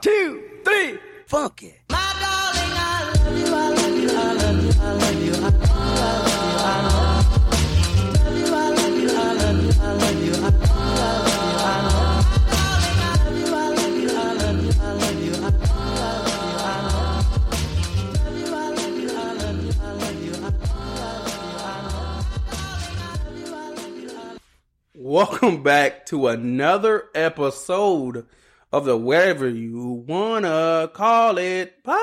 two, three, funky. My darling, I love you, I love you, I love you, I love you, I love you, I love you. Welcome back to another episode of the whatever you wanna call it podcast.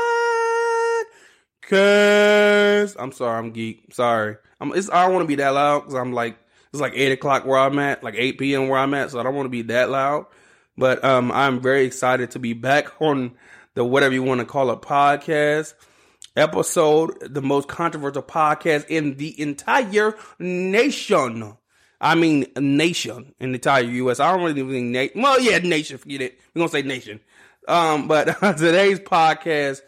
I'm sorry, I'm geek. Sorry, I'm. It's, I don't want to be that loud because I'm like it's like eight o'clock where I'm at, like eight p.m. where I'm at, so I don't want to be that loud. But um, I'm very excited to be back on the whatever you want to call it podcast episode, the most controversial podcast in the entire nation. I mean, nation in the entire U.S. I don't really think nation. Well, yeah, nation. Forget it. We're gonna say nation. Um, but today's podcast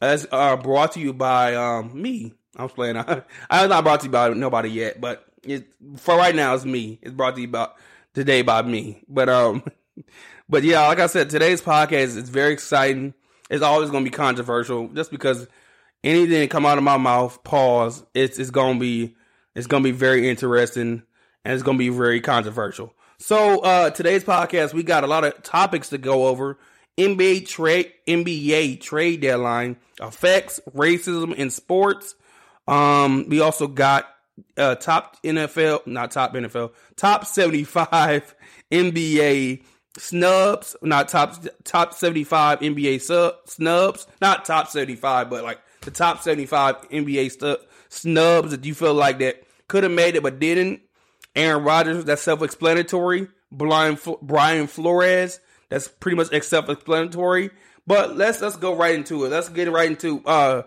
is uh, brought to you by um me. I'm playing. I, I'm not brought to you by nobody yet, but it, for right now, it's me. It's brought to you about today by me. But um, but yeah, like I said, today's podcast is very exciting. It's always gonna be controversial, just because anything that come out of my mouth, pause. It's it's gonna be it's gonna be very interesting and it's going to be very controversial. So uh, today's podcast, we got a lot of topics to go over. NBA trade, NBA trade deadline affects racism in sports. Um, we also got uh, top NFL, not top NFL, top seventy five NBA snubs, not top top seventy five NBA sub, snubs, not top seventy five, but like the top seventy five NBA stu- snubs that you feel like that could have made it but didn't. Aaron Rodgers, that's self-explanatory. Brian, Brian Flores, that's pretty much self-explanatory. But let's let's go right into it. Let's get right into uh,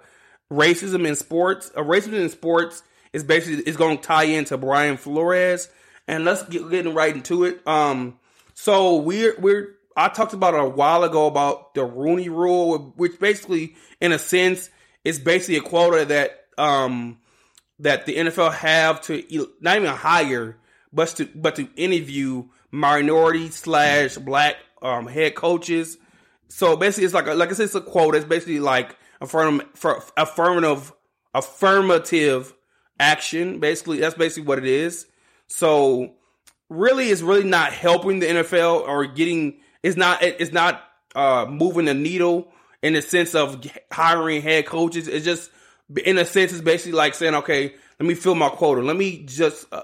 racism in sports. Uh, racism in sports is basically is going to tie into Brian Flores, and let's get getting right into it. Um, so we're we're I talked about a while ago about the Rooney Rule, which basically, in a sense, is basically a quota that um that the NFL have to not even hire, but to but to interview minority slash black um, head coaches. So basically, it's like a, like I said, it's a quote. It's basically like affirm, affirmative affirmative action. Basically, that's basically what it is. So really, it's really not helping the NFL or getting. It's not. It's not uh, moving the needle in the sense of hiring head coaches. It's just in a sense, it's basically like saying, okay, let me fill my quota. Let me just uh,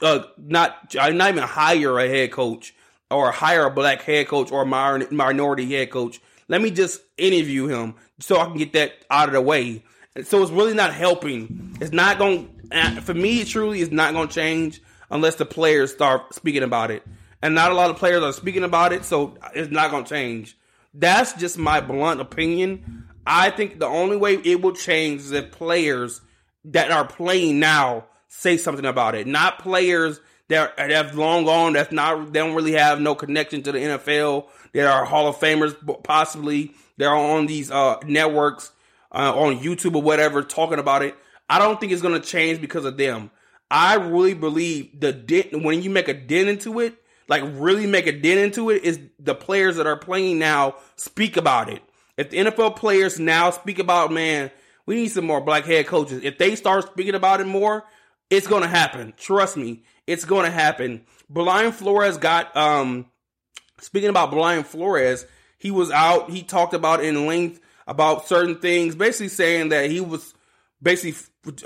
uh, not not even hire a head coach or hire a black head coach or a minority head coach. Let me just interview him so I can get that out of the way. So it's really not helping. It's not going for me. Truly, it's not going to change unless the players start speaking about it. And not a lot of players are speaking about it, so it's not going to change. That's just my blunt opinion. I think the only way it will change is if players that are playing now say something about it. Not players that have long gone. That's not. They don't really have no connection to the NFL. That are Hall of Famers, possibly. They're on these uh, networks, uh, on YouTube or whatever, talking about it. I don't think it's going to change because of them. I really believe the dent when you make a dent into it, like really make a dent into it, is the players that are playing now speak about it. If the NFL players now speak about, man, we need some more black head coaches. If they start speaking about it more, it's going to happen. Trust me, it's going to happen. Brian Flores got um speaking about Brian Flores, he was out, he talked about in length about certain things, basically saying that he was basically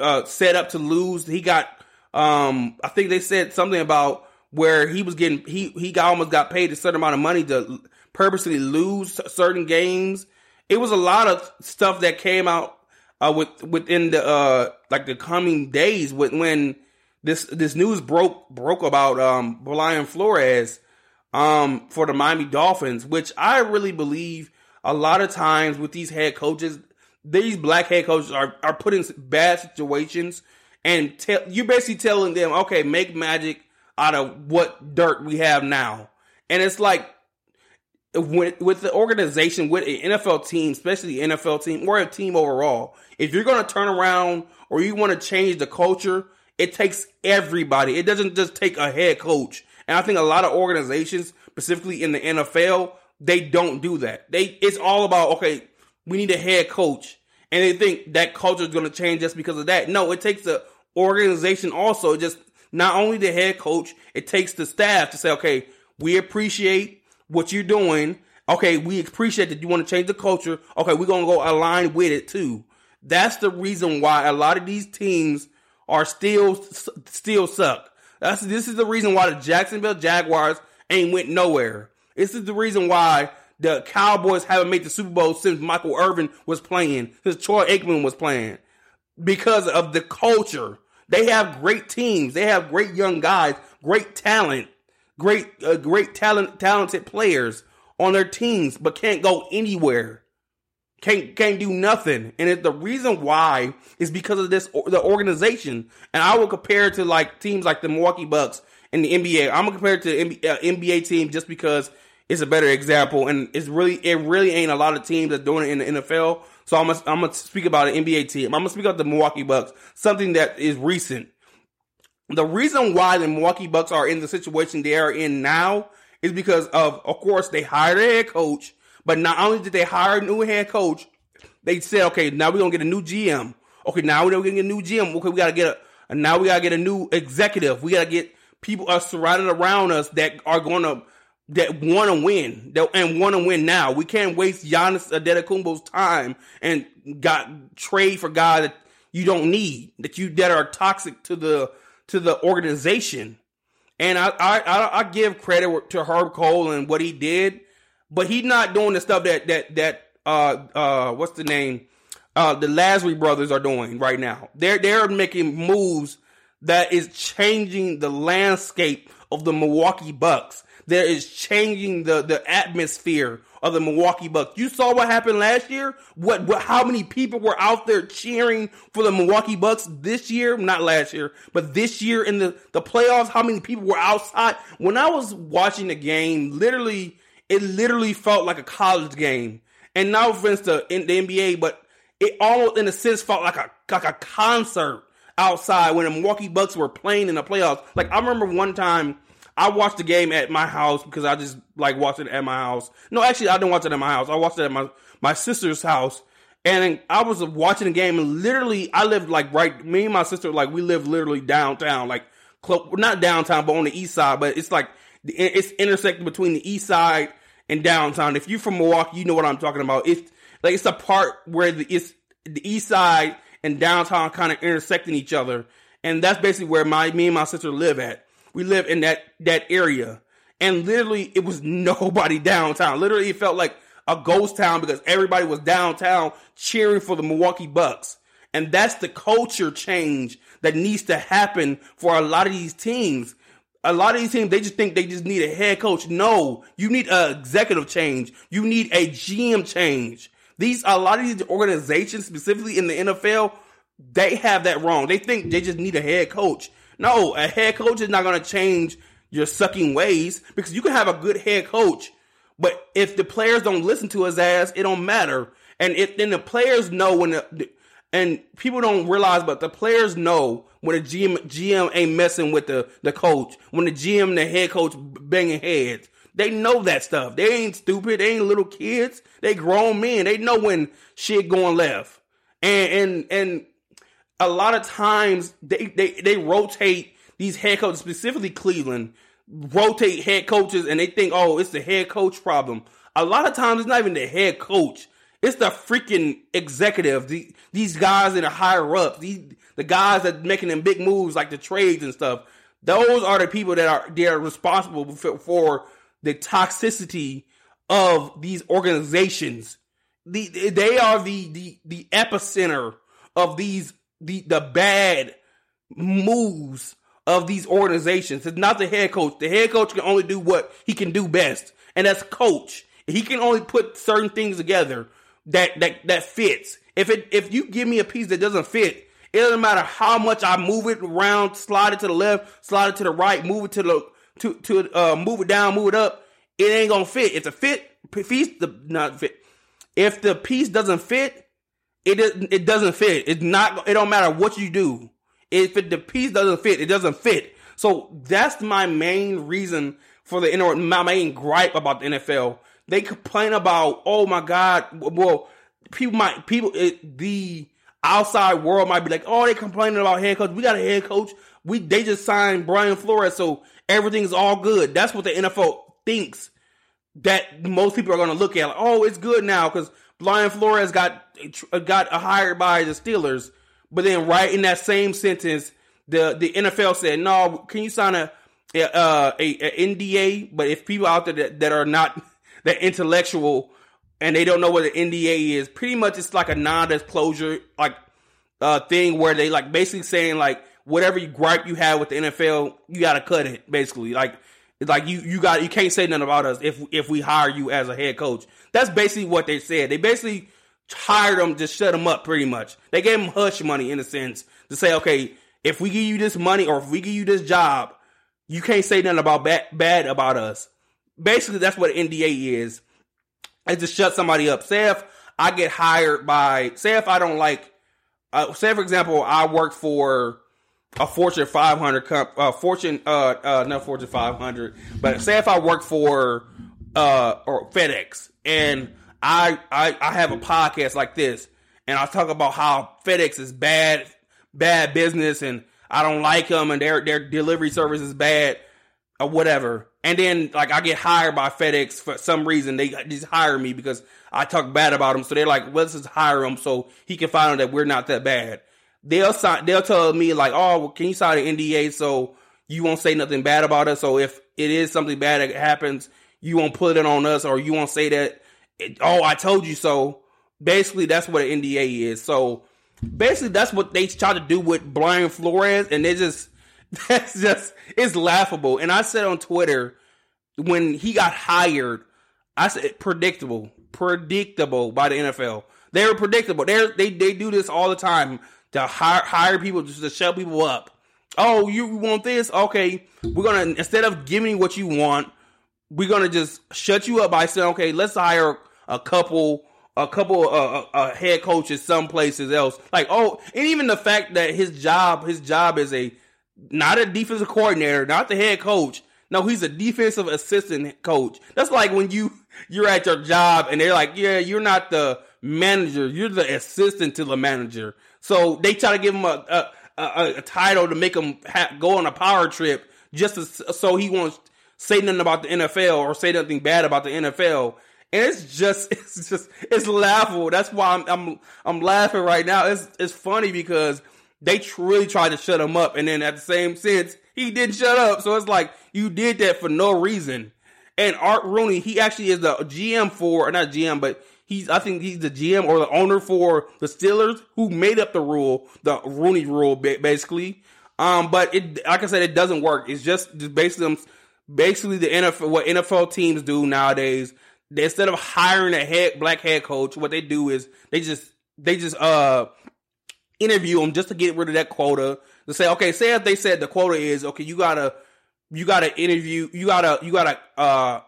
uh, set up to lose. He got um I think they said something about where he was getting he he got almost got paid a certain amount of money to purposely lose certain games. It was a lot of stuff that came out uh, with within the uh, like the coming days when when this this news broke broke about um Brian Flores um for the Miami Dolphins, which I really believe a lot of times with these head coaches, these black head coaches are are put in bad situations, and tell you're basically telling them, okay, make magic out of what dirt we have now, and it's like with, with the organization, with an NFL team, especially the NFL team or a team overall, if you're going to turn around or you want to change the culture, it takes everybody. It doesn't just take a head coach. And I think a lot of organizations, specifically in the NFL, they don't do that. They it's all about okay, we need a head coach, and they think that culture is going to change just because of that. No, it takes the organization also. Just not only the head coach, it takes the staff to say, okay, we appreciate what you're doing. Okay, we appreciate that you want to change the culture. Okay, we're gonna go align with it too. That's the reason why a lot of these teams are still still suck. That's this is the reason why the Jacksonville Jaguars ain't went nowhere. This is the reason why the Cowboys haven't made the Super Bowl since Michael Irvin was playing, since Troy Aikman was playing, because of the culture. They have great teams. They have great young guys, great talent, great uh, great talent, talented players on their teams, but can't go anywhere. Can't can't do nothing, and it, the reason why is because of this the organization. And I will compare it to like teams like the Milwaukee Bucks in the NBA. I'm gonna compare it to the NBA, uh, NBA team just because it's a better example, and it's really it really ain't a lot of teams that doing it in the NFL. So I'm gonna, I'm gonna speak about an NBA team. I'm gonna speak about the Milwaukee Bucks, something that is recent. The reason why the Milwaukee Bucks are in the situation they are in now is because of, of course, they hired a head coach, but not only did they hire a new head coach, they said, okay, now we're gonna get a new GM. Okay, now we're gonna get a new GM. Okay, we gotta get a, now we gotta get a new executive. We gotta get people are surrounded around us that are gonna that want to win that, and want to win now. We can't waste Giannis Antetokounmpo's time and got trade for guys that you don't need that you that are toxic to the to the organization. And I I I give credit to Herb Kohl and what he did, but he's not doing the stuff that that that uh uh what's the name uh the Lasry brothers are doing right now. They're they're making moves that is changing the landscape of the Milwaukee Bucks that is changing the, the atmosphere of the Milwaukee Bucks. You saw what happened last year? What, what, how many people were out there cheering for the Milwaukee Bucks this year? Not last year, but this year in the, the playoffs, how many people were outside? When I was watching the game, literally, it literally felt like a college game. And no offense to in the NBA, but it almost in a sense felt like a, like a concert outside when the Milwaukee Bucks were playing in the playoffs. Like I remember one time I watched the game at my house because I just like watching it at my house. No, actually, I didn't watch it at my house. I watched it at my my sister's house, and I was watching the game. And literally, I lived like right. Me and my sister, like we live literally downtown, like close, not downtown, but on the east side. But it's like it's intersecting between the east side and downtown. If you're from Milwaukee, you know what I'm talking about. It's like it's a part where the it's the east side and downtown kind of intersecting each other, and that's basically where my me and my sister live at we live in that that area, and literally it was nobody downtown. Literally, it felt like a ghost town because everybody was downtown cheering for the Milwaukee Bucks. And that's the culture change that needs to happen for a lot of these teams. A lot of these teams, they just think they just need a head coach. No, you need an executive change. You need a GM change. These a lot of these organizations, specifically in the NFL, they have that wrong. They think they just need a head coach. No, a head coach is not going to change your sucking ways because you can have a good head coach, but if the players don't listen to his ass, it don't matter. And if then the players know when the, and people don't realize, but the players know when the GM GM ain't messing with the the coach, when the GM and the head coach banging heads. They know that stuff. They ain't stupid. They ain't little kids. They grown men. They know when shit going left. And and and a lot of times they, they, they rotate these head coaches, specifically Cleveland, rotate head coaches and they think, oh, it's the head coach problem. A lot of times it's not even the head coach. It's the freaking executive. The, these guys that are higher up, these the guys that making them big moves like the trades and stuff. Those are the people that are they are responsible for, for the toxicity of these organizations. The, they are the, the the epicenter of these the the bad moves of these organizations. It's not the head coach. The head coach can only do what he can do best, and that's coach. He can only put certain things together that that that fits. If it if you give me a piece that doesn't fit, it doesn't matter how much I move it around, slide it to the left, slide it to the right, move it to the to to uh, move it down, move it up. It ain't gonna fit. If the fit piece the not fit. If the piece doesn't fit, it it doesn't fit. It's not. It don't matter what you do. If it, the piece doesn't fit, it doesn't fit. So that's my main reason for the my main gripe about the NFL. they complain about, oh my God, well, people might, people, it, the outside world might be like, oh, they complaining about head coach. We got a head coach. We, they just signed Brian Flores, so everything's all good. That's what the NFL thinks that most people are going to look at. Like, oh, it's good now because Brian Flores got, got hired by the Steelers. But then right in that same sentence, the, the NFL said, no, can you sign a, uh, a, a NDA? But if people out there that, that are not that intellectual and they don't know what an NDA is. Pretty much it's like a non-disclosure like uh thing where they like basically saying like whatever you gripe you have with the NFL, you gotta cut it, basically. Like like you you got you can't say nothing about us if if we hire you as a head coach. That's basically what they said. They basically hired them to shut them up pretty much. They gave them hush money in a sense to say, okay, if we give you this money or if we give you this job, you can't say nothing about bad, bad about us. Basically, that's what NDA is. It's to shut somebody up. Say if I get hired by, say if I don't like, uh, say for example, I work for a Fortune 500 comp, uh, Fortune, uh, uh, not Fortune 500, but say if I work for, uh, or FedEx and I, I, I have a podcast like this and I talk about how FedEx is bad, bad business and I don't like them and their, their delivery service is bad or whatever. And then like I get hired by FedEx for some reason. They just hire me because I talk bad about them. So they're like, well, let's just hire him so he can find out that we're not that bad. They'll sign, they'll tell me like, oh, well, can you sign an NDA so you won't say nothing bad about us? So if it is something bad that happens, you won't put it on us or you won't say that, it, oh, I told you so. Basically, that's what an NDA is. So basically, that's what they try to do with Brian Flores. And they just, That's just it's laughable. And I said on Twitter when he got hired, I said predictable, predictable by the NFL. They were predictable. They they they do this all the time to hire hire people just to shut people up. Oh, you want this? Okay, we're gonna instead of giving you what you want, we're gonna just shut you up by saying, okay, let's hire a couple a couple uh, uh, head coaches some places else. Like, oh, and even the fact that his job, his job is a not a defensive coordinator, not the head coach. No, he's a defensive assistant coach. That's like when you you're at your job and they're like, "Yeah, you're not the manager, you're the assistant to the manager." So they try to give him a a, a, a title to make him ha- go on a power trip just to, so he won't say nothing about the NFL or say nothing bad about the NFL. And it's just it's just it's laughable. That's why I'm I'm I'm laughing right now. It's it's funny because they really tried to shut him up, and then at the same sense, he didn't shut up. So it's like you did that for no reason. And Art Rooney, he actually is the GM for, or not GM, but he's I think he's the GM or the owner for the Steelers who made up the rule, the Rooney rule, basically. Um, but it, like I said, it doesn't work. It's just, just basically, basically the NFL, what NFL teams do nowadays. They, instead of hiring a head black head coach, what they do is they just they just uh interview them just to get rid of that quota. To say, okay, say if they said the quota is okay, you gotta you gotta interview, you gotta you gotta uh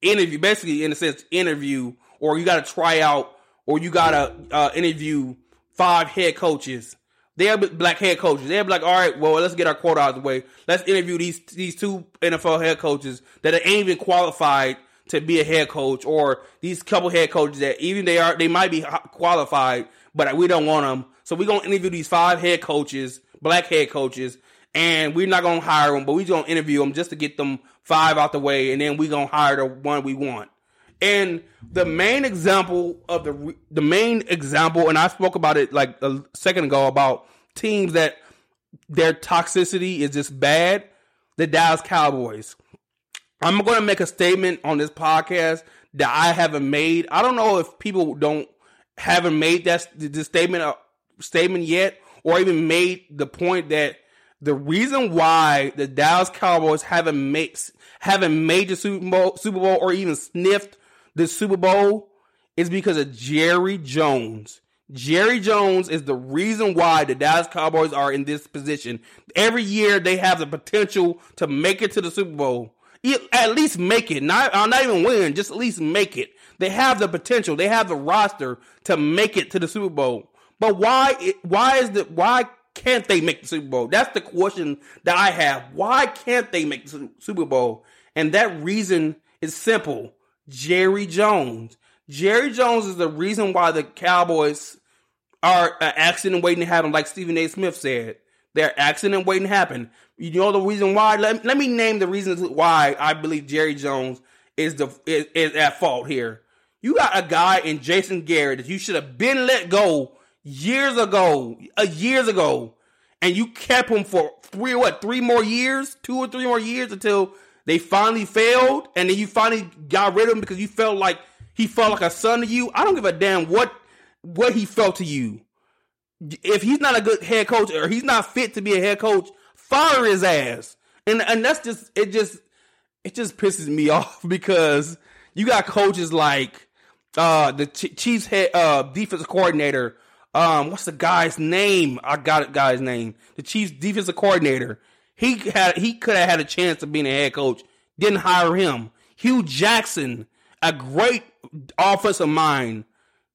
interview, basically in a sense interview, or you gotta try out, or you gotta uh, interview five head coaches. They're black head coaches. They're like, all right, well, let's get our quota out of the way. Let's interview these these two NFL head coaches that ain't even qualified to be a head coach, or these couple head coaches that even they are they might be qualified, but we don't want them so we're gonna interview these five head coaches, black head coaches, and we're not gonna hire them, but we're gonna interview them just to get them five out the way, and then we're gonna hire the one we want. And the main example of the the main example, and I spoke about it like a second ago about teams that their toxicity is just bad. The Dallas Cowboys. I'm going to make a statement on this podcast that I haven't made. I don't know if people don't haven't made that the statement uh, statement yet or even made the point that the reason why the Dallas Cowboys haven't made haven't made the Super Bowl, Super Bowl or even sniffed the Super Bowl is because of Jerry Jones. Jerry Jones is the reason why the Dallas Cowboys are in this position. Every year they have the potential to make it to the Super Bowl. At least make it. Not, uh, not even win, just at least make it. They have the potential. They have the roster to make it to the Super Bowl. But why? Why is the why can't they make the Super Bowl? That's the question that I have. Why can't they make the Super Bowl? And that reason is simple. Jerry Jones. Jerry Jones is the reason why the Cowboys are an accident waiting to happen, like Stephen A. Smith said. They're accident waiting to happen. You know the reason why? Let, let me name the reasons why I believe Jerry Jones is the is, is at fault here. You got a guy in Jason Garrett that you should have been let go years ago, uh, years ago, and you kept him for three what three more years, two or three more years until they finally failed, and then you finally got rid of him because you felt like he felt like a son to you. I don't give a damn what what he felt to you. If he's not a good head coach or he's not fit to be a head coach, fire his ass. And and that's just it just it just pisses me off because you got coaches like uh the Chiefs head uh defensive coordinator um what's the guy's name? I got it guy's name. The Chiefs defensive coordinator. He had he could have had a chance of being a head coach. Didn't hire him. Hue Jackson, a great offensive mind,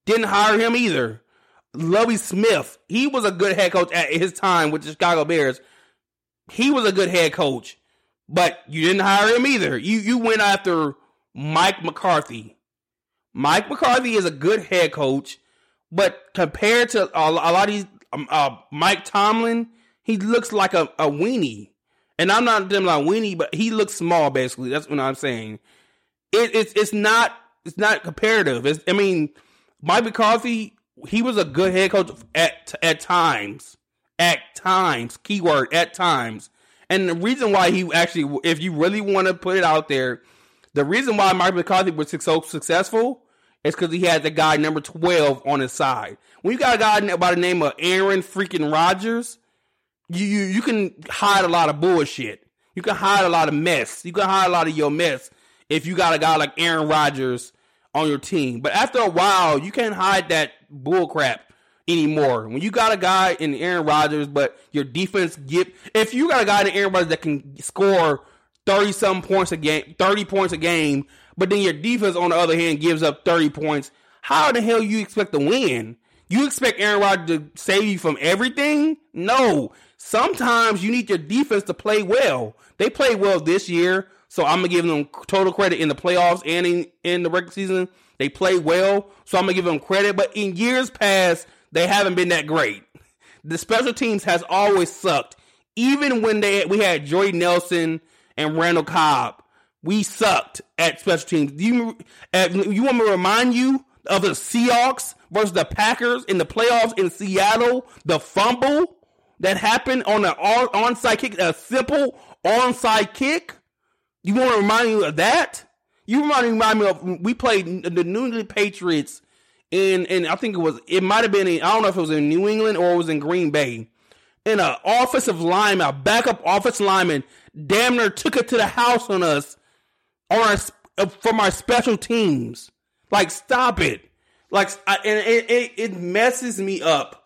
didn't hire him either. Lovie Smith, he was a good head coach at his time with the Chicago Bears. He was a good head coach, but you didn't hire him either. You you went after Mike McCarthy. Mike McCarthy is a good head coach, but compared to a, a lot of these, um, uh, Mike Tomlin, he looks like a, a weenie. And I'm not them like weenie, but he looks small. Basically, that's what I'm saying. It, it's it's not it's not comparative. It's, I mean, Mike McCarthy, he was a good head coach at at times. At times, keyword at times. And the reason why he actually, if you really want to put it out there, the reason why Mike McCarthy was so successful is because he had the guy number 12 on his side. When you got a guy by the name of Aaron freaking Rodgers, you, you, you can hide a lot of bullshit. You can hide a lot of mess. You can hide a lot of your mess if you got a guy like Aaron Rodgers on your team. But after a while, you can't hide that bullcrap anymore. When you got a guy in Aaron Rodgers, but your defense get if you got a guy in Aaron Rodgers that can score thirty some points a game, thirty points a game, but then your defense on the other hand gives up thirty points, how the hell you expect to win? You expect Aaron Rodgers to save you from everything? No. Sometimes you need your defense to play well. They played well this year. So I'm gonna give them total credit in the playoffs and in, in the regular season. They play well, so I'm gonna give them credit. But in years past, they haven't been that great. The special teams has always sucked. Even when they we had Jordy Nelson and Randall Cobb, we sucked at special teams. Do you you want me to remind you of the Seahawks versus the Packers in the playoffs in Seattle? The fumble that happened on an onside kick, a simple onside kick. You want to remind me of that? You remind, remind me of we played the New England Patriots in, and I think it was it might have been in, I don't know if it was in New England or it was in Green Bay. And an offensive lineman, a backup offensive lineman, damn near took it to the house on us on our uh, from our special teams. Like, stop it! Like, I, and it, it messes me up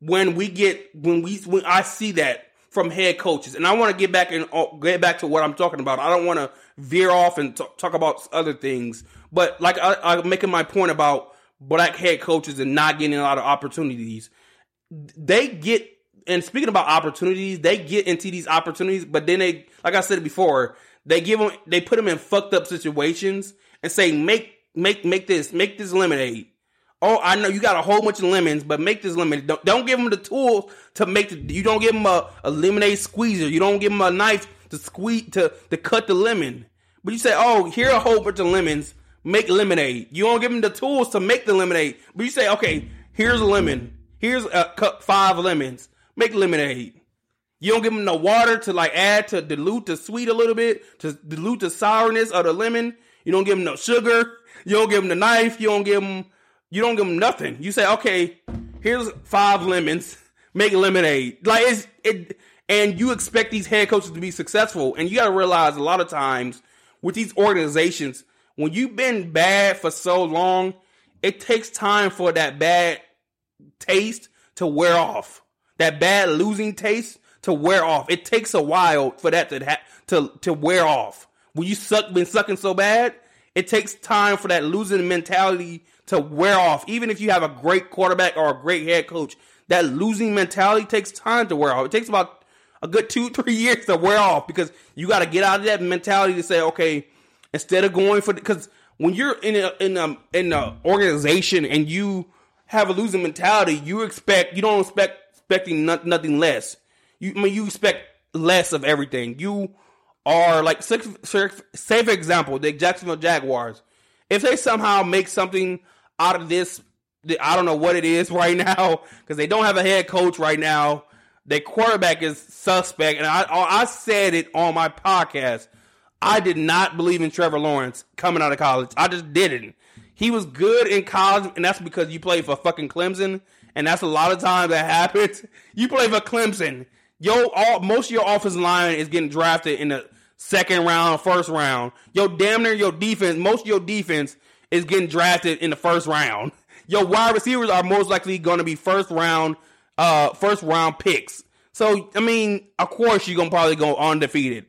when we get when we when I see that from head coaches. And I want to get back and uh, get back to what I'm talking about. I don't want to veer off and t- talk about other things. But like I, I'm making my point about black head coaches and not getting a lot of opportunities. They get and speaking about opportunities, they get into these opportunities, but then they, like I said before, they give them, they put them in fucked up situations and say, make, make, make this, make this lemonade. Oh, I know you got a whole bunch of lemons, but make this lemonade. Don't, don't give them the tools to make the. You don't give them a, a lemonade squeezer. You don't give them a knife to squeeze to to cut the lemon. But you say, oh, here are a whole bunch of lemons. Make lemonade. You don't give them the tools to make the lemonade. But you say, okay, here's a lemon. Here's a cup five lemons. Make lemonade. You don't give them the water to like add to dilute the sweet a little bit to dilute the sourness of the lemon. You don't give them no sugar. You don't give them the knife. You don't give them you don't give them nothing. You say, okay, here's five lemons, make lemonade. Like it's it, and you expect these head coaches to be successful. And you got to realize a lot of times with these organizations, when you've been bad for so long, it takes time for that bad taste to wear off. That bad losing taste to wear off. It takes a while for that to ha- to to wear off. When you suck been sucking so bad, it takes time for that losing mentality to wear off. Even if you have a great quarterback or a great head coach, that losing mentality takes time to wear off. It takes about a good two, three years to wear off because you got to get out of that mentality to say, okay, instead of going for because when you're in a in a in a organization and you have a losing mentality, you expect you don't expect expecting not, nothing less. You I mean you expect less of everything. You are like say for example the Jacksonville Jaguars. If they somehow make something out of this, I don't know what it is right now because they don't have a head coach right now. Their quarterback is suspect, and I I said it on my podcast. I did not believe in Trevor Lawrence coming out of college. I just didn't. He was good in college, and that's because you played for fucking Clemson, and that's a lot of times that happens. You play for Clemson. Yo, all, most of your offensive line is getting drafted in the second round, first round. Yo, damn near your defense, most of your defense is getting drafted in the first round. Your wide receivers are most likely going to be first round, uh, first round picks. So, I mean, of course, you're to probably go undefeated.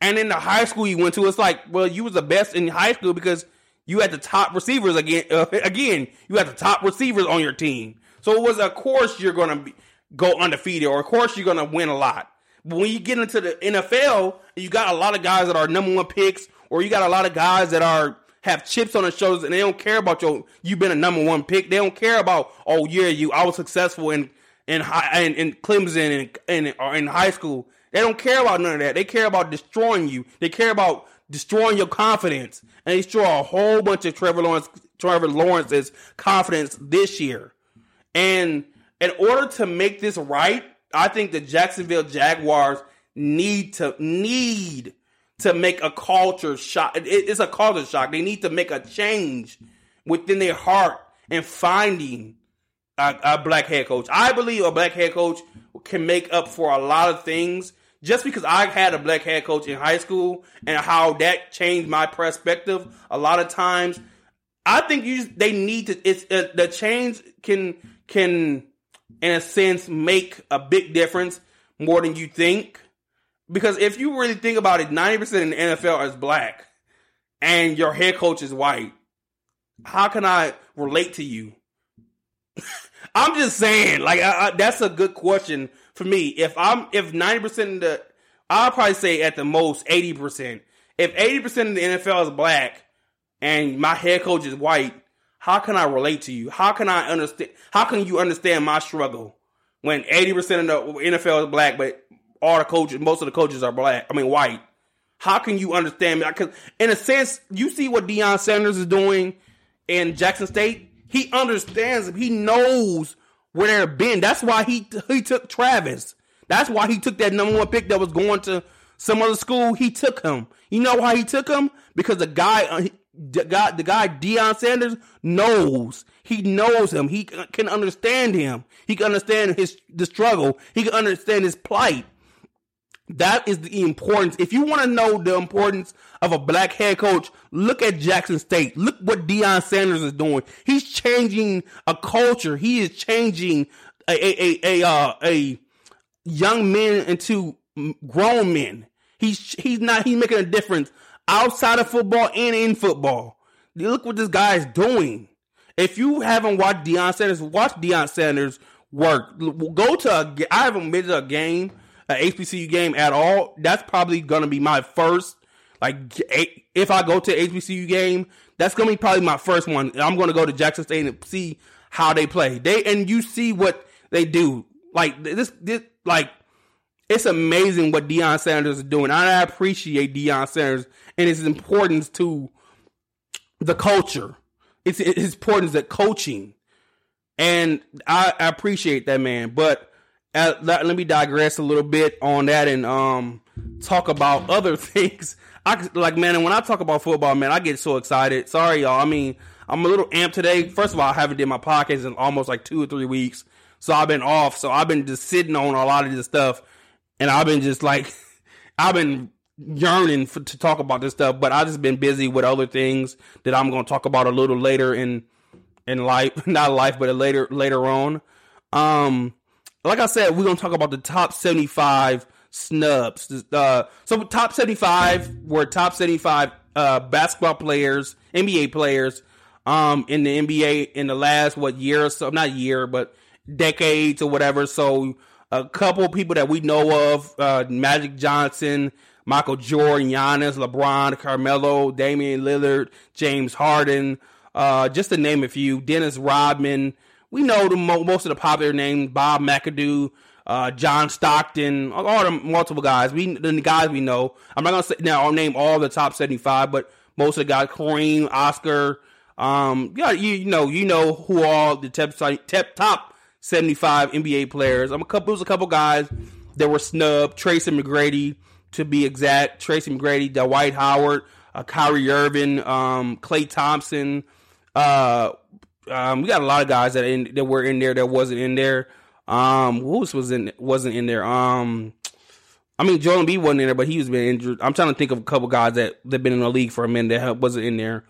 And in the high school you went to, it's like, well, you was the best in high school because you had the top receivers again. Uh, again, you had the top receivers on your team. So it was, of course, you're going to go undefeated, or of course, you're to win a lot. But when you get into the NFL, you got a lot of guys that are number one picks, or you got a lot of guys that are have chips on their shoulders, and they don't care about your you've been a number one pick. They don't care about oh yeah, you I was successful in in high in, in Clemson and in, or in high school. They don't care about none of that. They care about destroying you. They care about destroying your confidence. And they destroy a whole bunch of Trevor Lawrence Trevor Lawrence's confidence this year. And in order to make this right, I think the Jacksonville Jaguars need to need to make a culture shock. it's a culture shock. They need to make a change within their heart and finding a, a black head coach. I believe a black head coach can make up for a lot of things just because I had a black head coach in high school and how that changed my perspective a lot of times, I think you they need to. It's uh, the change can can in a sense make a big difference more than you think. Because if you really think about it, ninety percent in the NFL is black, and your head coach is white. How can I relate to you? I'm just saying, like I, I, that's a good question for me, if I'm if ninety percent of the, I'll probably say at the most eighty percent. If eighty percent of the NFL is black and my head coach is white, how can I relate to you? How can I understand? How can you understand my struggle when eighty percent of the NFL is black, but all the coaches, most of the coaches are black. I mean white. How can you understand me? Because in a sense, you see what Deion Sanders is doing in Jackson State. He understands. He knows where they've been. That's why he he took Travis. That's why he took that number one pick that was going to some other school. He took him. You know why he took him? Because the guy, uh, the guy, the guy Deion Sanders knows. He knows him. He can understand him. He can understand his the struggle. He can understand his plight. That is the importance. If you want to know the importance of a black head coach, look at Jackson State. Look what Deion Sanders is doing. He's changing a culture. He is changing a a a a, uh, a young men into grown men. He's he's not he's making a difference outside of football and in football. Look what this guy is doing. If you haven't watched Deion Sanders, watch Deion Sanders work. Go to a, I haven't been to a game an HBCU game at all, that's probably gonna be my first. Like, if I go to HBCU game, that's gonna be probably my first one. I'm gonna go to Jackson State and see how they play. They and you see what they do. Like this, this like it's amazing what Deion Sanders is doing. I appreciate Deion Sanders and his importance to the culture. It's his importance to coaching, and I, I appreciate that man. But uh, let, let, me digress a little bit on that and um talk about other things. I like man, and when I talk about football, man, I get so excited. Sorry, y'all. I mean, I'm a little amped today. First of all, I haven't did my podcast in almost like two or three weeks, so I've been off. So I've been just sitting on a lot of this stuff, and I've been just like, I've been yearning for, to talk about this stuff, but I've just been busy with other things that I'm going to talk about a little later in in life, not life, but later later on. Um, like I said, we're gonna talk about the top seventy five snubs. Uh, so top seventy five were top seventy five uh, basketball players, NBA players, um, in the NBA in the last what year or so, not year, but decades or whatever. So a couple people that we know of, uh, Magic Johnson, Michael Jordan, Giannis, LeBron, Carmelo, Damian Lillard, James Harden, uh, just to name a few. Dennis Rodman. We know the mo- most of the popular names: Bob McAdoo, uh, John Stockton, all the multiple guys. We the guys we know. I'm not gonna say now. I'll name all the top 75, but most of the guys: Kareem, Oscar. Um, yeah, you, you know, you know who all the top, top, top 75 NBA players. I'm a couple. There was a couple guys that were snubbed. Tracy McGrady, to be exact. Tracy McGrady, Dwight Howard, uh, Kyrie Irving, um, Klay Thompson. Uh, um, we got a lot of guys that in, that were in there that wasn't in there. Um, who was in wasn't in there? Um, I mean, Joel Embiid wasn't in there, but he was been injured. I'm trying to think of a couple guys that that been in the league for a minute that wasn't in there.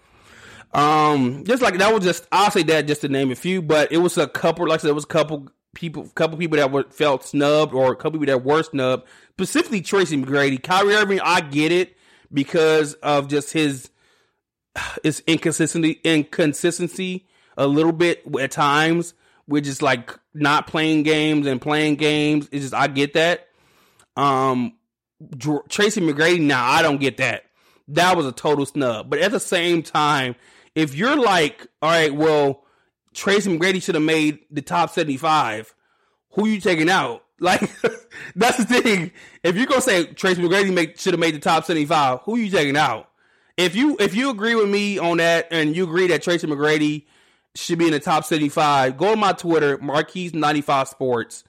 Um, just like that was just I'll say that just to name a few, but it was a couple. Like I said, it was a couple people, couple people that were felt snubbed, or a couple people that were snubbed. Specifically, Tracy McGrady, Kyrie Irving. I get it because of just his his inconsistency, inconsistency a little bit at times. We're just like not playing games and playing games. It's just I get that. Um, Tracy McGrady. Now I don't get that. That was a total snub. But at the same time, if you're like, all right, well, Tracy McGrady should have made the top 75, who you taking out? Like, that's the thing. If you're gonna say Tracy McGrady should have made the top 75, who you taking out? If you if you agree with me on that and you agree that Tracy McGrady should be in the top 75, go on my Twitter, Markese95 Sports.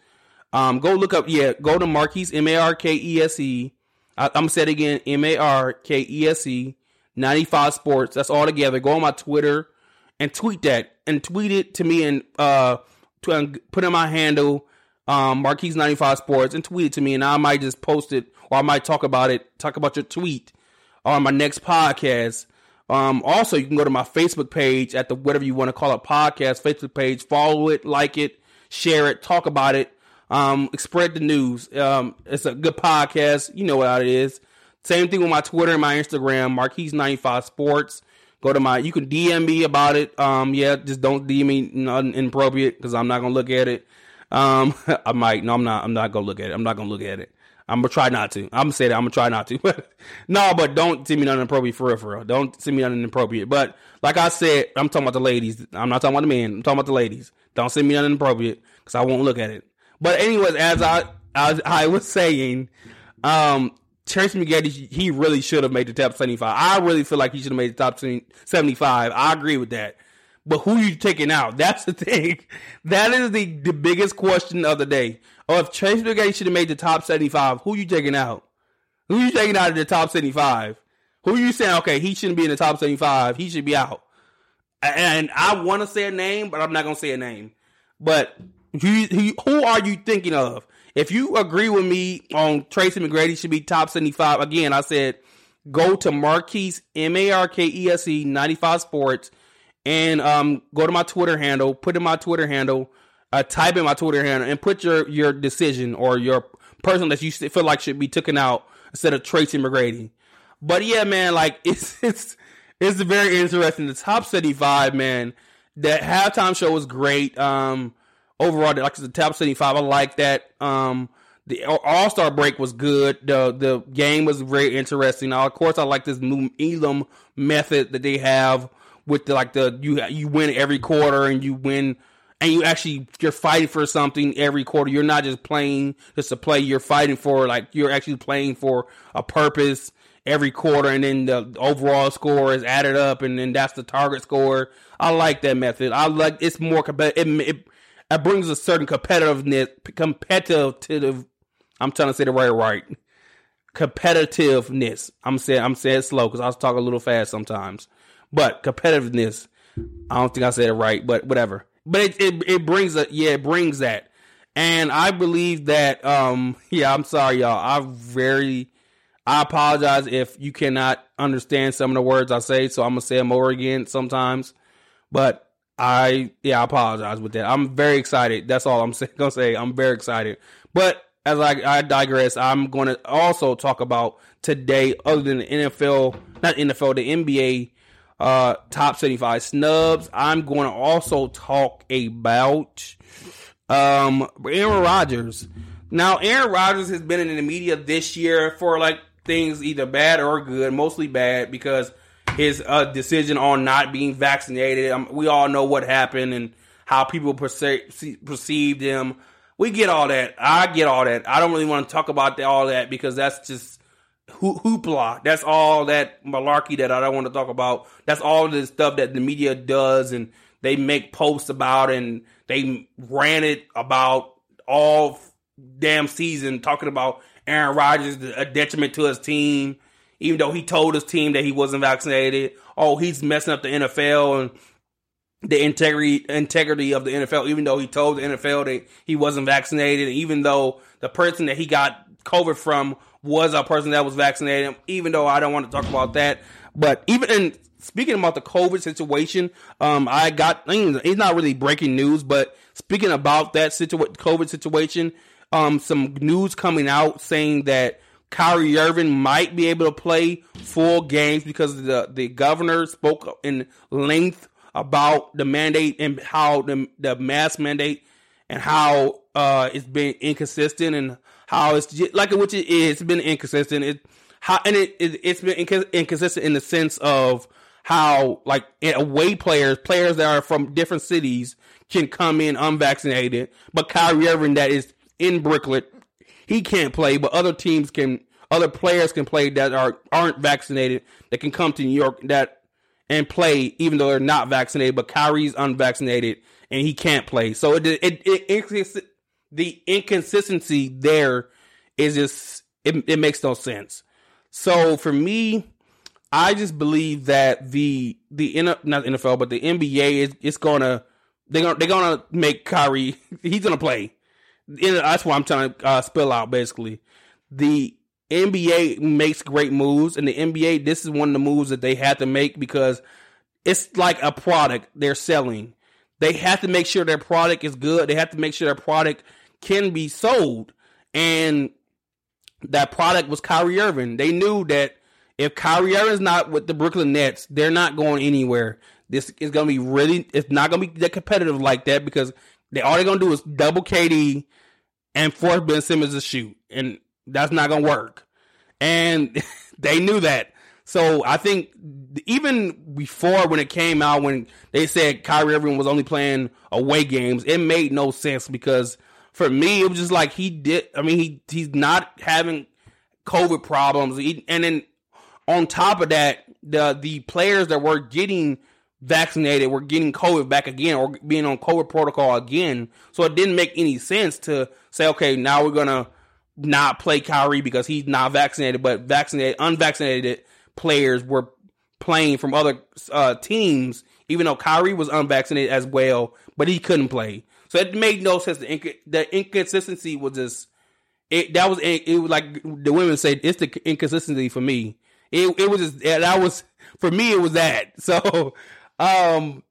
Um, go look up, yeah, go to Markese M A R K E S E. I'm it again, M A R K E S E 95 Sports. That's all together. Go on my Twitter and tweet that and tweet it to me and uh put in my handle um Markese 95 Sports and tweet it to me and I might just post it or I might talk about it, talk about your tweet on my next podcast. Um also you can go to my Facebook page at the whatever you want to call it podcast Facebook page, follow it, like it, share it, talk about it. Um spread the news. Um it's a good podcast. You know what it is. Same thing with my Twitter and my Instagram, Markese95 Sports. Go to my, you can DM me about it. Um, yeah, just don't DM me nothing inappropriate because I'm not gonna look at it. Um, I might, no, I'm not, I'm not gonna look at it. I'm not gonna look at it. I'm gonna try not to. I'm gonna say that. I'm gonna try not to. no, but don't send me nothing inappropriate for real, for real. Don't send me nothing inappropriate. But like I said, I'm talking about the ladies. I'm not talking about the men. I'm talking about the ladies. Don't send me nothing inappropriate because I won't look at it. But anyways, as I as I was saying, um, Tracy McGrady, he really should have made the top 75. I really feel like he should have made the top 75. I agree with that. But who you taking out? That's the thing. That is the, the biggest question of the day. Or oh, if Tracy McGrady should have made the top 75, who you taking out? Who you taking out of the top 75? Who you saying, okay, he shouldn't be in the top 75. He should be out. And I want to say a name, but I'm not going to say a name. But who, who are you thinking of? If you agree with me on Tracy McGrady should be top 75, again, I said go to Markese, M A R K E S E 95 Sports, and um, go to my Twitter handle, put in my Twitter handle, uh, type in my Twitter handle, and put your, your decision or your person that you feel like should be taken out instead of Tracy McGrady. But yeah, man, like it's it's it's very interesting. The top 75, man. That halftime show was great. Um, overall, like the top seventy five, I like that. Um, the All Star break was good. The the game was very interesting. Now, of course, I like this new Elam method that they have with the like the you you win every quarter and you win and you actually you're fighting for something every quarter. You're not just playing just to play. You're fighting for like you're actually playing for a purpose every quarter, and then the overall score is added up, and then that's the target score. I like that method. I like it's more competitive. It, it, it brings a certain competitiveness, competitive. I'm trying to say the right right. Competitiveness. I'm saying I'm saying slow because I was talking a little fast sometimes, but competitiveness. I don't think I said it right, but whatever. But it it, it brings a yeah, it brings that, and I believe that. Um, yeah, I'm sorry, y'all. I very, I apologize if you cannot understand some of the words I say, so I'm gonna say them over again sometimes. But I yeah, I apologize with that. I'm very excited. That's all I'm gonna say. I'm very excited. But as I, I digress, I'm going to also talk about today, other than the NFL, not NFL, the NBA uh, top 75 snubs. I'm going to also talk about um, Aaron Rodgers. Now, Aaron Rodgers has been in the media this year for like things either bad or good, mostly bad because his uh, decision on not being vaccinated. Um, we all know what happened and how people perce- perceived him. We get all that. I get all that. I don't really want to talk about all that because that's just ho- hoopla. That's all that malarkey that I don't want to talk about. That's all the stuff that the media does and they make posts about and they ran it about all damn season talking about Aaron Rodgers a detriment to his team, even though he told his team that he wasn't vaccinated. Oh, he's messing up the NFL and the integrity integrity of the NFL, even though he told the NFL that he wasn't vaccinated, even though the person that he got COVID from was a person that was vaccinated, even though I don't want to talk about that. But even in speaking about the COVID situation, um, I got it's not really breaking news, but speaking about that situation, COVID situation, um, some news coming out saying that Kyrie Irving might be able to play full games because the the governor spoke in length about the mandate and how the the mask mandate and how uh it's been inconsistent and how it's like which it is it's been inconsistent it how and it, it has been inconsistent in the sense of how like away players players that are from different cities can come in unvaccinated but Kyrie Irving that is in Brooklyn he can't play but other teams can other players can play that are aren't vaccinated that can come to New York that and play even though they're not vaccinated, but Kyrie's unvaccinated and he can't play. So it it, it, it the inconsistency there is just it, it makes no sense. So for me, I just believe that the the not NFL but the NBA is it's gonna they're gonna they're gonna make Kyrie he's gonna play. That's what I'm trying to uh, spill out basically. The NBA makes great moves, and the NBA, this is one of the moves that they had to make because it's like a product they're selling. They have to make sure their product is good. They have to make sure their product can be sold. And that product was Kyrie Irving. They knew that if Kyrie Irving's not with the Brooklyn Nets, they're not going anywhere. This is going to be really, it's not going to be that competitive like that because they all they're going to do is double KD and force Ben Simmons to shoot. And that's not gonna work. And they knew that. So I think even before when it came out, when they said Kyrie Irving was only playing away games, it made no sense because for me it was just like he did. I mean, he he's not having COVID problems, he, and then on top of that, the the players that were getting vaccinated were getting COVID back again or being on COVID protocol again. So it didn't make any sense to say, okay, now we're gonna not play Kyrie because he's not vaccinated, but vaccinated, unvaccinated players were playing from other uh, teams, even though Kyrie was unvaccinated as well, but he couldn't play. So it made no sense. The, inc- the inconsistency was just it. That was it. Was like the women said, it's the inconsistency for me. It it was just that was for me. It was that. So, um,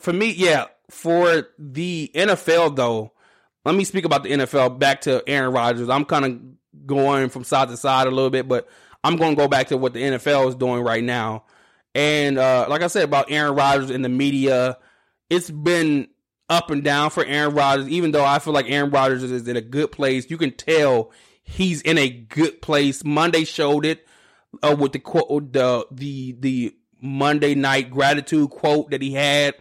for me, yeah. For the NFL though, let me speak about the NFL back to Aaron Rodgers. I'm kind of going from side to side a little bit, but I'm going to go back to what the NFL is doing right now. And uh, like I said about Aaron Rodgers in the media, it's been up and down for Aaron Rodgers. Even though I feel like Aaron Rodgers is in a good place, you can tell he's in a good place. Monday showed it uh, with the quote, the the the Monday night gratitude quote that he had.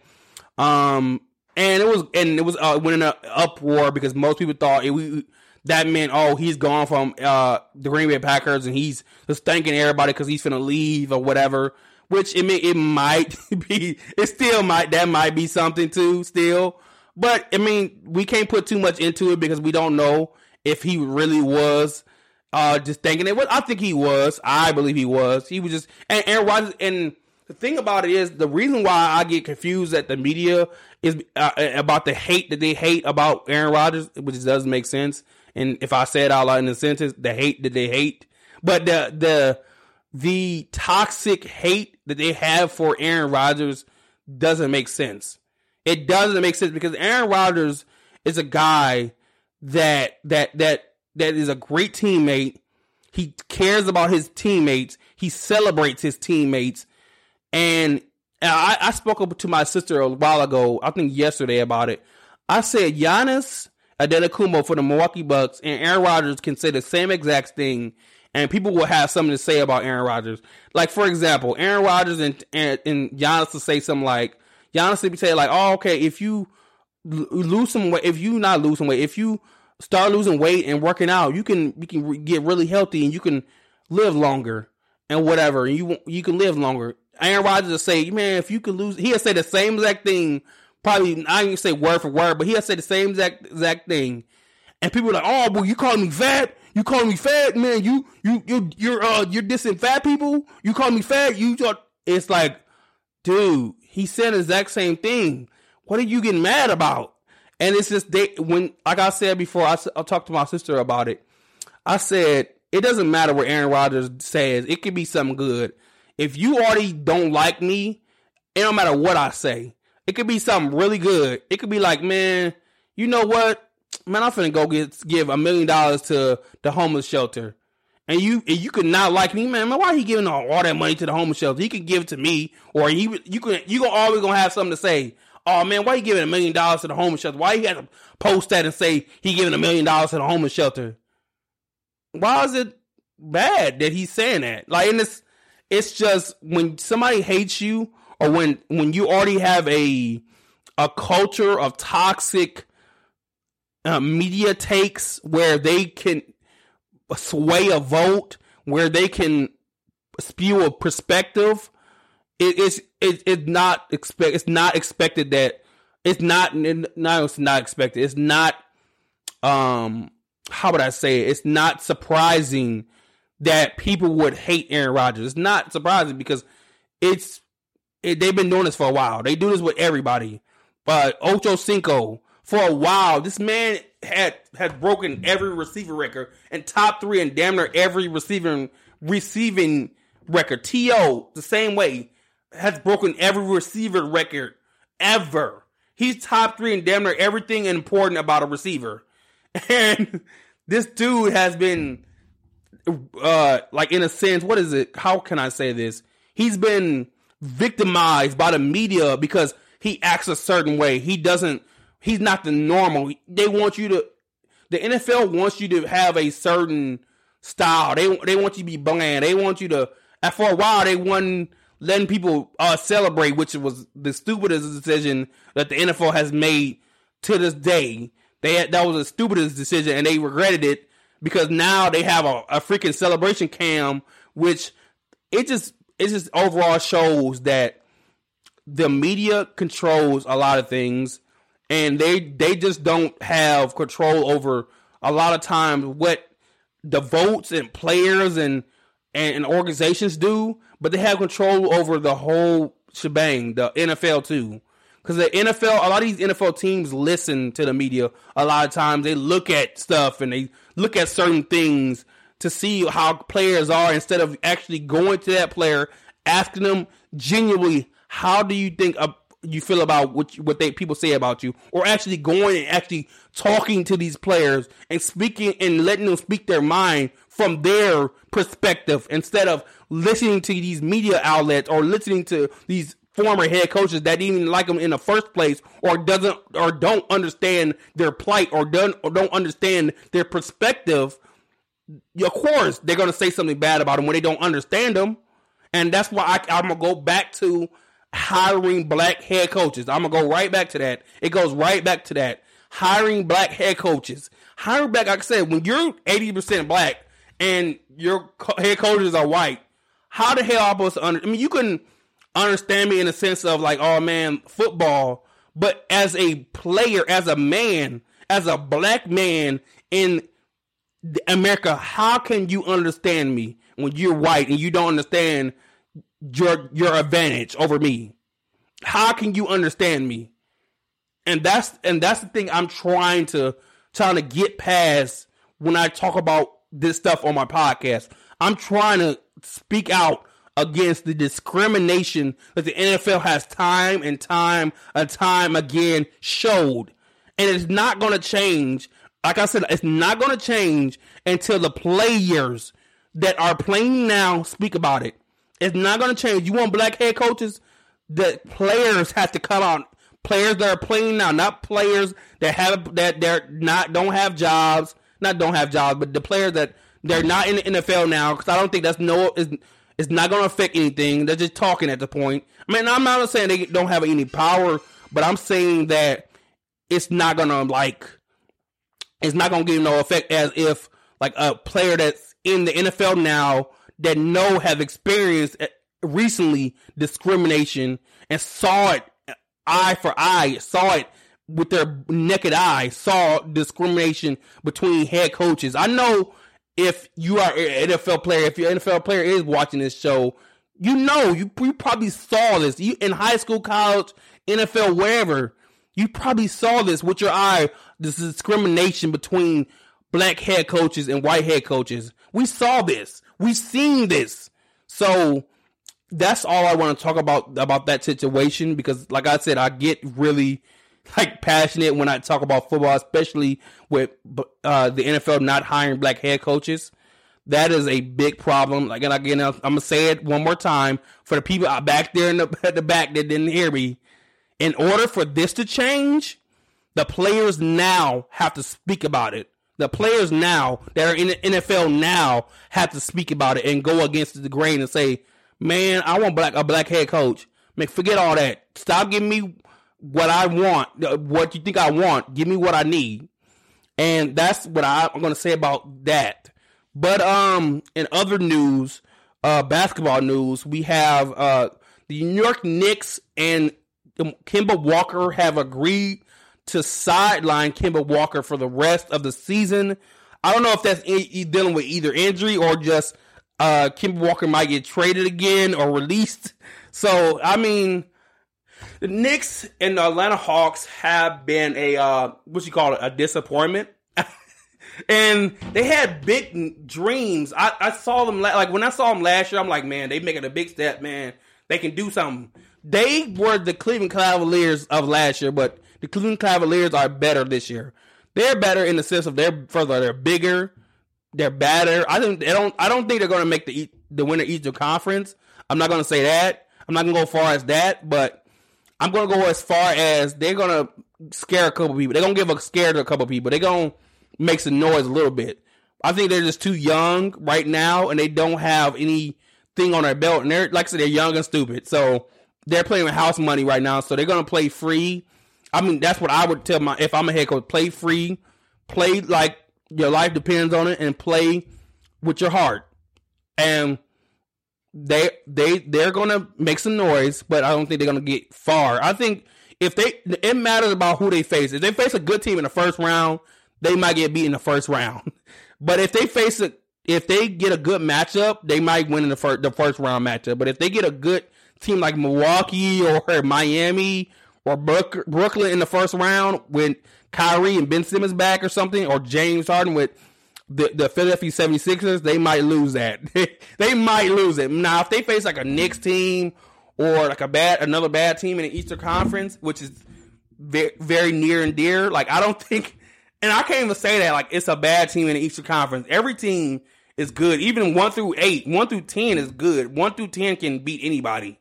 Um, and it was and it was uh, went in an uproar because most people thought it, that meant oh he's gone from uh, the Green Bay Packers and he's just thanking everybody because he's gonna leave or whatever. Which it may, it might be it still might that might be something too still, but I mean we can't put too much into it because we don't know if he really was uh, just thinking it. Well, I think he was. I believe he was. He was just and Aaron Rodgers and the thing about it is the reason why I get confused at the media is uh, about the hate that they hate about Aaron Rodgers, which doesn't make sense. And if I say it out loud in a sentence, the hate that they hate, but the the the toxic hate that they have for Aaron Rodgers doesn't make sense. It doesn't make sense because Aaron Rodgers is a guy that that that that is a great teammate. He cares about his teammates. He celebrates his teammates and I, I spoke up to my sister a while ago, I think yesterday about it. I said Giannis Antetokounmpo for the Milwaukee Bucks and Aaron Rodgers can say the same exact thing, and people will have something to say about Aaron Rodgers. Like for example, Aaron Rodgers and and, and Giannis will say something like Giannis would say like, "Oh, okay, if you lose some weight, if you not lose some weight, if you start losing weight and working out, you can you can get really healthy and you can live longer and whatever. And you you can live longer." Aaron Rodgers will say, "Man, if you could lose," he'll say the same exact thing. Probably I didn't say word for word, but he'll say the same exact exact thing. And people are like, "Oh, boy, you calling me fat? You call me fat, man? You you you you're uh you're dissing fat people? You call me fat? You it's like, dude, he said the exact same thing. What are you getting mad about? And it's just they when like I said before, I I talked to my sister about it. I said it doesn't matter what Aaron Rodgers says. It could be something good. If you already don't like me, it don't matter what I say. It could be something really good. It could be like, man, you know what? Man, I'm finna go get give a million dollars to the homeless shelter. And you and you could not like me, man. man why he giving all, all that money to the homeless shelter? He could give it to me, or he you can you gonna always gonna have something to say. Oh man, why he giving a million dollars to the homeless shelter? Why had to post that and say he giving a million dollars to the homeless shelter? Why is it bad that he's saying that? Like, and it's it's just when somebody hates you, or when when you already have a a culture of toxic uh, media takes where they can sway a vote, where they can spew a perspective. It is it, it's not expect it's not expected that it's not no it's not expected. It's not um how would I say it? It's not surprising that people would hate Aaron Rodgers. It's not surprising because it's it, they've been doing this for a while. They do this with everybody. But Ocho Cinco, for a while, this man had had broken every receiver record and top three in damn near every receiving receiving record. To the same way has broken every receiver record ever. He's top three in damn near everything important about a receiver, and this dude has been uh like in a sense, what is it? How can I say this? He's been victimized by the media because he acts a certain way. He doesn't he's not the normal. They want you to the NFL wants you to have a certain style. They they want you to be bland. They want you to and for a while they won letting people uh, celebrate, which was the stupidest decision that the NFL has made to this day. They had, that was the stupidest decision, and they regretted it because now they have a, a freaking celebration cam, which it just it just overall shows that the media controls a lot of things and they they just don't have control over a lot of times what the votes and players and and, and organizations do, but they have control over the whole shebang, the NFL too. Because the NFL, a lot of these NFL teams listen to the media. A lot of times they look at stuff and they look at certain things to see how players are instead of actually going to that player, asking them genuinely, how do you think a, you feel about what what they people say about you, or actually going and actually talking to these players and speaking and letting them speak their mind from their perspective instead of listening to these media outlets or listening to these former head coaches that didn't even like them in the first place or doesn't or don't understand their plight or don't or don't understand their perspective of course they're going to say something bad about them when they don't understand them. And that's why I, i'm going to go back to hiring black head coaches. I'm gonna go right back to that. It goes right back to that. Hiring black head coaches. Hiring black, like I said, when you're 80% black and your head coaches are white, how the hell are supposed to under? I mean, you can understand me in the sense of like, oh man, football, but as a player, as a man, as a black man in America, how can you understand me when you're white and you don't understand your your advantage over me? How can you understand me? And that's and that's the thing I'm trying to trying to get past when I talk about this stuff on my podcast. I'm trying to speak out against the discrimination that the NFL has time and time and time again showed. And it's not going to change. Like I said, it's not going to change until the players that are playing now speak about it. It's not going to change. You want black head coaches? The players have to come out. Players that are playing now, not players that have that they're not don't have jobs, not don't have jobs, but the players that They're not in the NFL now because I don't think that's no is it's not going to affect anything. They're just talking at the point. I mean, I'm not saying they don't have any power, but I'm saying that it's not going to like it's not going to give no effect as if like a player that's in the NFL now that know have experienced eh, recently discrimination and saw it eye for eye, saw it with their naked eye, saw discrimination between head coaches. I know if you are an NFL player, if your NFL player is watching this show, you know you, you probably saw this. You in high school, college, NFL, wherever, you probably saw this with your eye. This discrimination between black head coaches and white head coaches. We saw this. We've seen this. So that's all I want to talk about about that situation because, like I said, I get really like passionate when I talk about football, especially with uh, the NFL not hiring black head coaches. That is a big problem. Like, and again, I'm gonna say it one more time for the people back there in the, the back that didn't hear me. In order for this to change, the players now have to speak about it. The players now that are in the NFL now have to speak about it and go against the grain and say, "Man, I want black a black head coach." Man, forget all that. Stop giving me what I want, what you think I want. Give me what I need. And that's what I, am going to say about that. But um, in other news, uh, basketball news, we have uh, the New York Knicks and Kemba Walker have agreed to sideline Kemba Walker for the rest of the season. I don't know if that's dealing with either injury or just uh, Kemba Walker might get traded again or released. So I mean, the Knicks and the Atlanta Hawks have been a uh, what you call it a disappointment. and they had big dreams. I, I saw them like when I saw them last year. I'm like, man, they making a big step, man. They can do something. They were the Cleveland Cavaliers of last year, but the Cleveland Cavaliers are better this year. They're better in the sense of they're further, they're bigger, they're better. I think they don't. I don't think they're going to make the the winner Eastern Conference. I'm not going to say that. I'm not going to go far as that, but I'm gonna go as far as they're gonna scare a couple people. They're gonna give a scare to a couple people. They're gonna make some noise a little bit. I think they're just too young right now, and they don't have anything on their belt. And they're like I said, they're young and stupid. So they're playing with house money right now. So they're gonna play free. I mean, that's what I would tell my if I'm a head coach. Play free, play like your life depends on it, and play with your heart. And they they they're gonna make some noise, but I don't think they're gonna get far. I think if they it matters about who they face. If they face a good team in the first round, they might get beat in the first round. But if they face a if they get a good matchup, they might win in the first the first round matchup. But if they get a good team like Milwaukee or Miami or Brooklyn in the first round with Kyrie and Ben Simmons back or something, or James Harden with the, the Philadelphia 76ers, they might lose that. they might lose it. Now, if they face like a Knicks team or like a bad another bad team in the Eastern Conference, which is very, very near and dear, like I don't think, and I can't even say that like it's a bad team in the Eastern Conference. Every team is good. Even one through eight, one through ten is good. One through ten can beat anybody.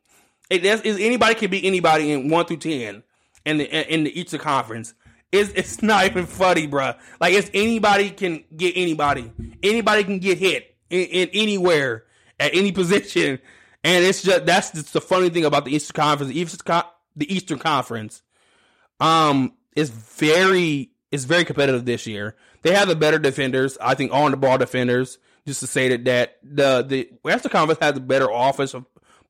It is anybody can beat anybody in one through ten in the in the Eastern Conference. It's it's not even funny, bro. Like it's anybody can get anybody. Anybody can get hit in, in anywhere at any position, and it's just that's just the funny thing about the Eastern Conference. The Eastern, the Eastern Conference, um, is very is very competitive this year. They have the better defenders, I think, on the ball defenders. Just to say that that the the Western Conference has the better offensive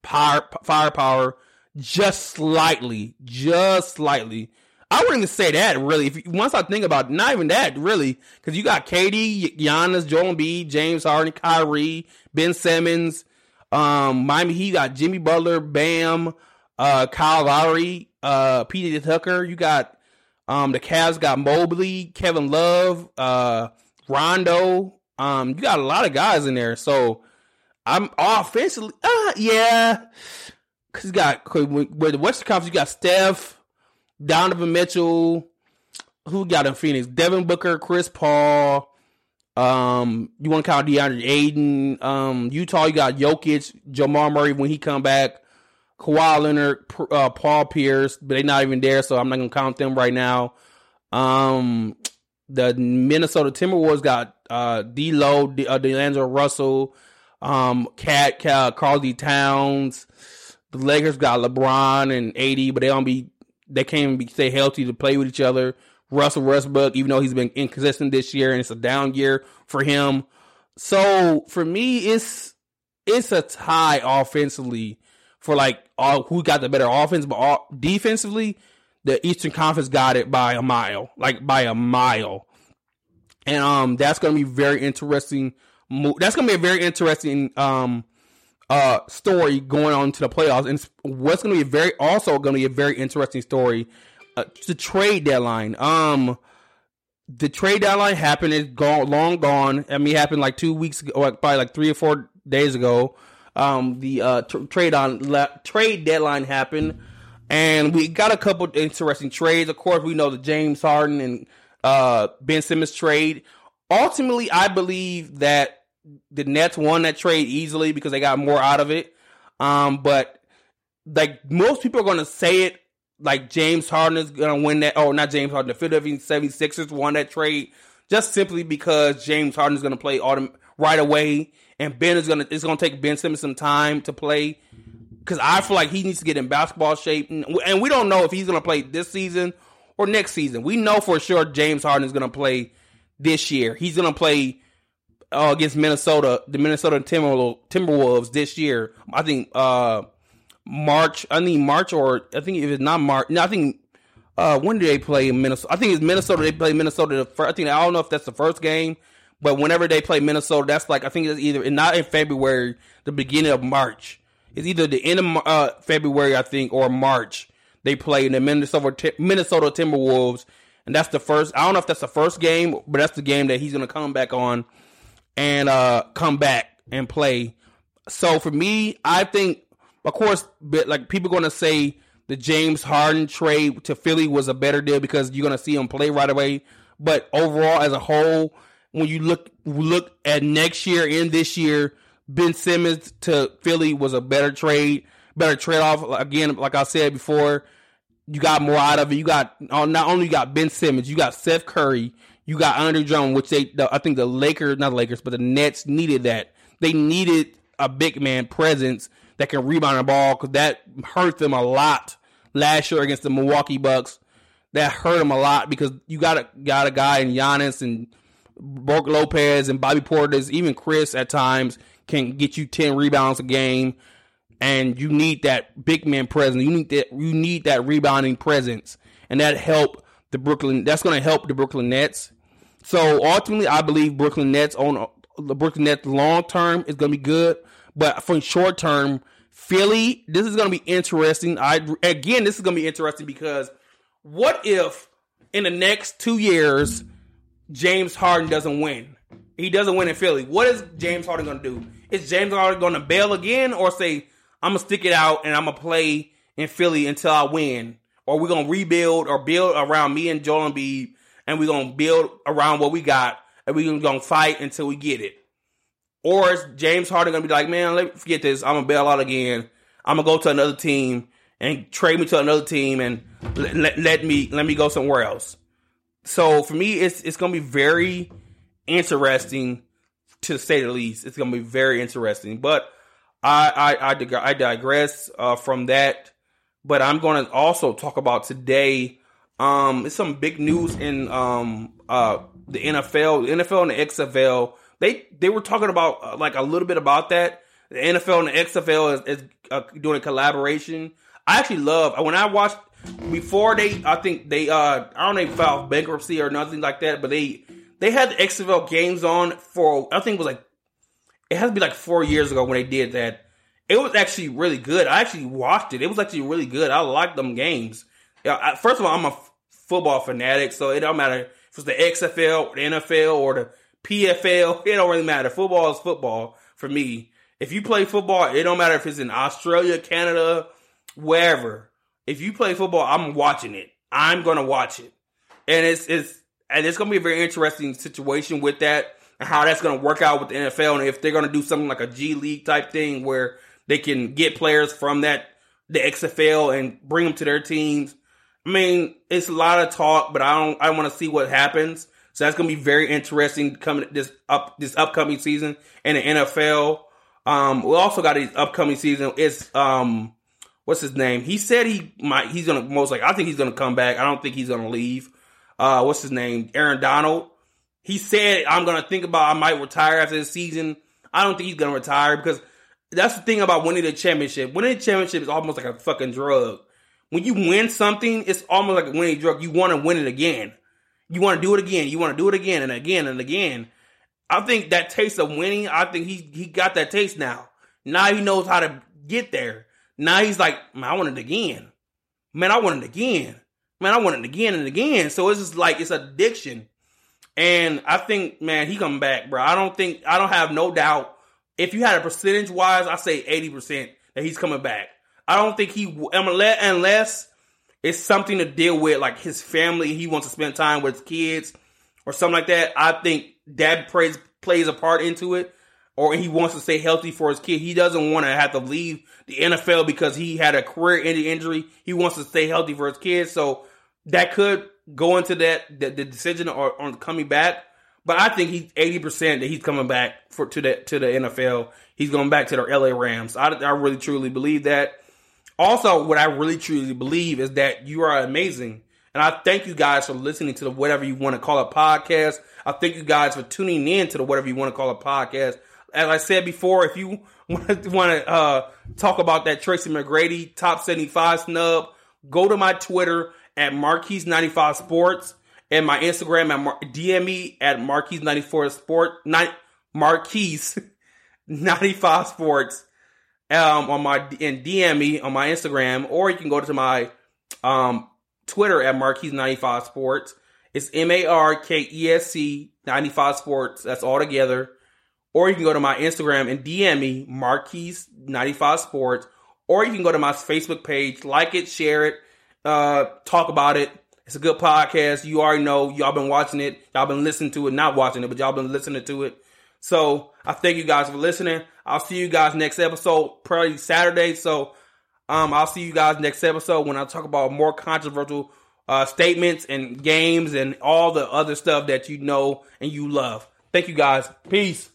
power firepower, just slightly, just slightly I wouldn't even say that really. If once I think about it, not even that really, because you got KD, Giannis, Joel Embiid, James Harden, Kyrie, Ben Simmons, um, Miami Heat got Jimmy Butler, Bam, uh, Kyle Lowry, uh, PJ Tucker. You got um, the Cavs got Mobley, Kevin Love, uh, Rondo. Um, you got a lot of guys in there. So I'm offensively, uh, yeah, because you got with the Western Conference, you got Steph. Donovan Mitchell, who got in Phoenix? Devin Booker, Chris Paul. Um, you want to count DeAndre Ayton? Um, Utah, you got Jokic, Jamal Murray when he come back, Kawhi Leonard, uh, Paul Pierce, but they're not even there, so I'm not gonna count them right now. Um, the Minnesota Timberwolves got uh, D'Lo, D, uh, D'Angelo Russell, um, Cat, Carl D. Towns. The Lakers got LeBron and AD, but they don't be they can't even be, stay healthy to play with each other. Russell Westbrook, even though he's been inconsistent this year and it's a down year for him. So for me, it's it's a tie offensively for like all who got the better offense, but all, defensively, the Eastern Conference got it by a mile, like by a mile, and um, that's gonna be very interesting. That's gonna be a very interesting um uh story going on to the playoffs, and what's gonna be a very also gonna be a very interesting story. Uh, the trade deadline. Um, the trade deadline happened. It's gone, long gone. I mean, happened like two weeks ago, or probably like three or four days ago. Um, the uh, trade on le- trade deadline happened, and we got a couple interesting trades. Of course, we know the James Harden and uh, Ben Simmons trade. Ultimately, I believe that the Nets won that trade easily because they got more out of it. Um, but like most people are going to say it like James Harden is going to win that. Oh, not James Harden. The Philadelphia 76ers won that trade just simply because James Harden is going to play autumn right away, and Ben is going to it's going to take Ben Simmons some time to play because I feel like he needs to get in basketball shape, and, and we don't know if he's going to play this season or next season. We know for sure James Harden is going to play this year. He's going to play uh, against Minnesota, the Minnesota Timberwolves this year. I think uh, March. I think March or I think if it's not March. No, I think uh, when do they play Minnesota? I think it's Minnesota. They play Minnesota. The first, I think I don't know if that's the first game, but whenever they play Minnesota, that's like I think it's either not in February, the beginning of March. It's either the end of uh, February, I think, or March. They play in the Minnesota Minnesota Timberwolves, and that's the first. I don't know if that's the first game, but that's the game that he's going to come back on and uh, come back and play. So for me, I think of course, but like people going to say the James Harden trade to Philly was a better deal because you're going to see him play right away. But overall, as a whole, when you look look at next year and this year, Ben Simmons to Philly was a better trade, better trade off. Again, like I said before, you got more out of it. You got not only you got Ben Simmons, you got Seth Curry, you got Andre Drummond, which they I think the Lakers, not the Lakers, but the Nets needed that. They needed a big man presence that can rebound the ball because that hurt them a lot last year against the Milwaukee Bucks. That hurt them a lot because you got a got a guy in Giannis and Brook Lopez and Bobby Portis, even Khris at times can get you ten rebounds a game, and you need that big man presence. You need that you need that rebounding presence, and that help the Brooklyn. That's going to help the Brooklyn Nets. So ultimately, I believe Brooklyn Nets on the Brooklyn Nets long term is going to be good. But for short term, Philly, this is going to be interesting. I again, this is going to be interesting because what if in the next two years James Harden doesn't win? He doesn't win in Philly. What is James Harden going to do? Is James Harden going to bail again, or say I'm gonna stick it out and I'm gonna play in Philly until I win, or we're gonna rebuild or build around me and Joel Embiid, and we're gonna build around what we got, and we're gonna fight until we get it? Or is James Harden gonna be like, man, let me forget this. I'm gonna bail out again. I'm gonna go to another team and trade me to another team and let, let, let me let me go somewhere else. So for me, it's it's gonna be very interesting to say the least. It's gonna be very interesting. But I I I, dig- I digress uh, from that. But I'm gonna also talk about today. Um, it's some big news in um uh the NFL, the NFL and the XFL they they were talking about uh, like a little bit about that. The NFL and the XFL is, is uh, doing a collaboration. I actually love when I watched before they. I think they. uh I don't know if filed bankruptcy or nothing like that, but they they had the XFL games on for. I think it was like it has to be like four years ago when they did that. It was actually really good. I actually watched it. It was actually really good. I liked them games. Yeah, I, first of all, I'm a f- football fanatic, so it don't matter if it's the XFL, the NFL, or the PFL, it don't really matter. Football is football for me. If you play football, it don't matter if it's in Australia, Canada, wherever. If you play football, I'm watching it. I'm gonna watch it, and it's it's and it's gonna be a very interesting situation with that and how that's gonna work out with the NFL and if they're gonna do something like a G League type thing where they can get players from that the XFL and bring them to their teams. I mean, it's a lot of talk, but I don't I want to see what happens So that's gonna be very interesting coming this up this upcoming season in the NFL. Um, we also got his upcoming season. It's um, what's his name? He said he might. He's gonna most like. I think he's gonna come back. I don't think he's gonna leave. Uh, what's his name? Aaron Donald. He said I'm gonna think about. I might retire after this season. I don't think he's gonna retire because that's the thing about winning the championship. Winning the championship is almost like a fucking drug. When you win something, it's almost like a winning drug. You want to win it again. You want to do it again. You want to do it again and again and again. I think that taste of winning, I think he he got that taste now. Now he knows how to get there. Now he's like, man, I want it again. Man, I want it again. Man, I want it again and again. So it's just like it's addiction. And I think, man, he come back, bro. I don't think I don't have no doubt. If you had a percentage wise, I say 80% that he's coming back. I don't think he um, unless it's something to deal with like his family, he wants to spend time with his kids or something like that. I think that plays plays a part into it, or he wants to stay healthy for his kid. He doesn't want to have to leave the NFL because he had a career-ending injury. He wants to stay healthy for his kids, so that could go into that the, the decision or on coming back. But I think he's eighty percent that he's coming back for to the to the NFL. He's going back to the LA Rams. I, I really truly believe that. Also, what I really truly believe is that you are amazing. And I thank you guys for listening to the whatever you want to call a podcast. I thank you guys for tuning in to the whatever you want to call a podcast. As I said before, if you want to uh, talk about that Tracy McGrady top 75 snub, go to my Twitter at Markese95 Sports and my Instagram at Mar- DM me at Markese94 Sport, not Markese 95 Sports um, on my and DM me on my Instagram, or you can go to my um, Twitter at Markese95 Sports. It's M A R K E S C 95 Sports. That's all together. Or you can go to my Instagram and DM me, Markese95 Sports. Or you can go to my Facebook page, like it, share it, uh, talk about it. It's a good podcast. You already know. Y'all been watching it. Y'all been listening to it. Not watching it, but y'all been listening to it. So I thank you guys for listening. I'll see you guys next episode, probably Saturday. So um, I'll see you guys next episode when I talk about more controversial uh, statements and games and all the other stuff that you know and you love. Thank you guys. Peace.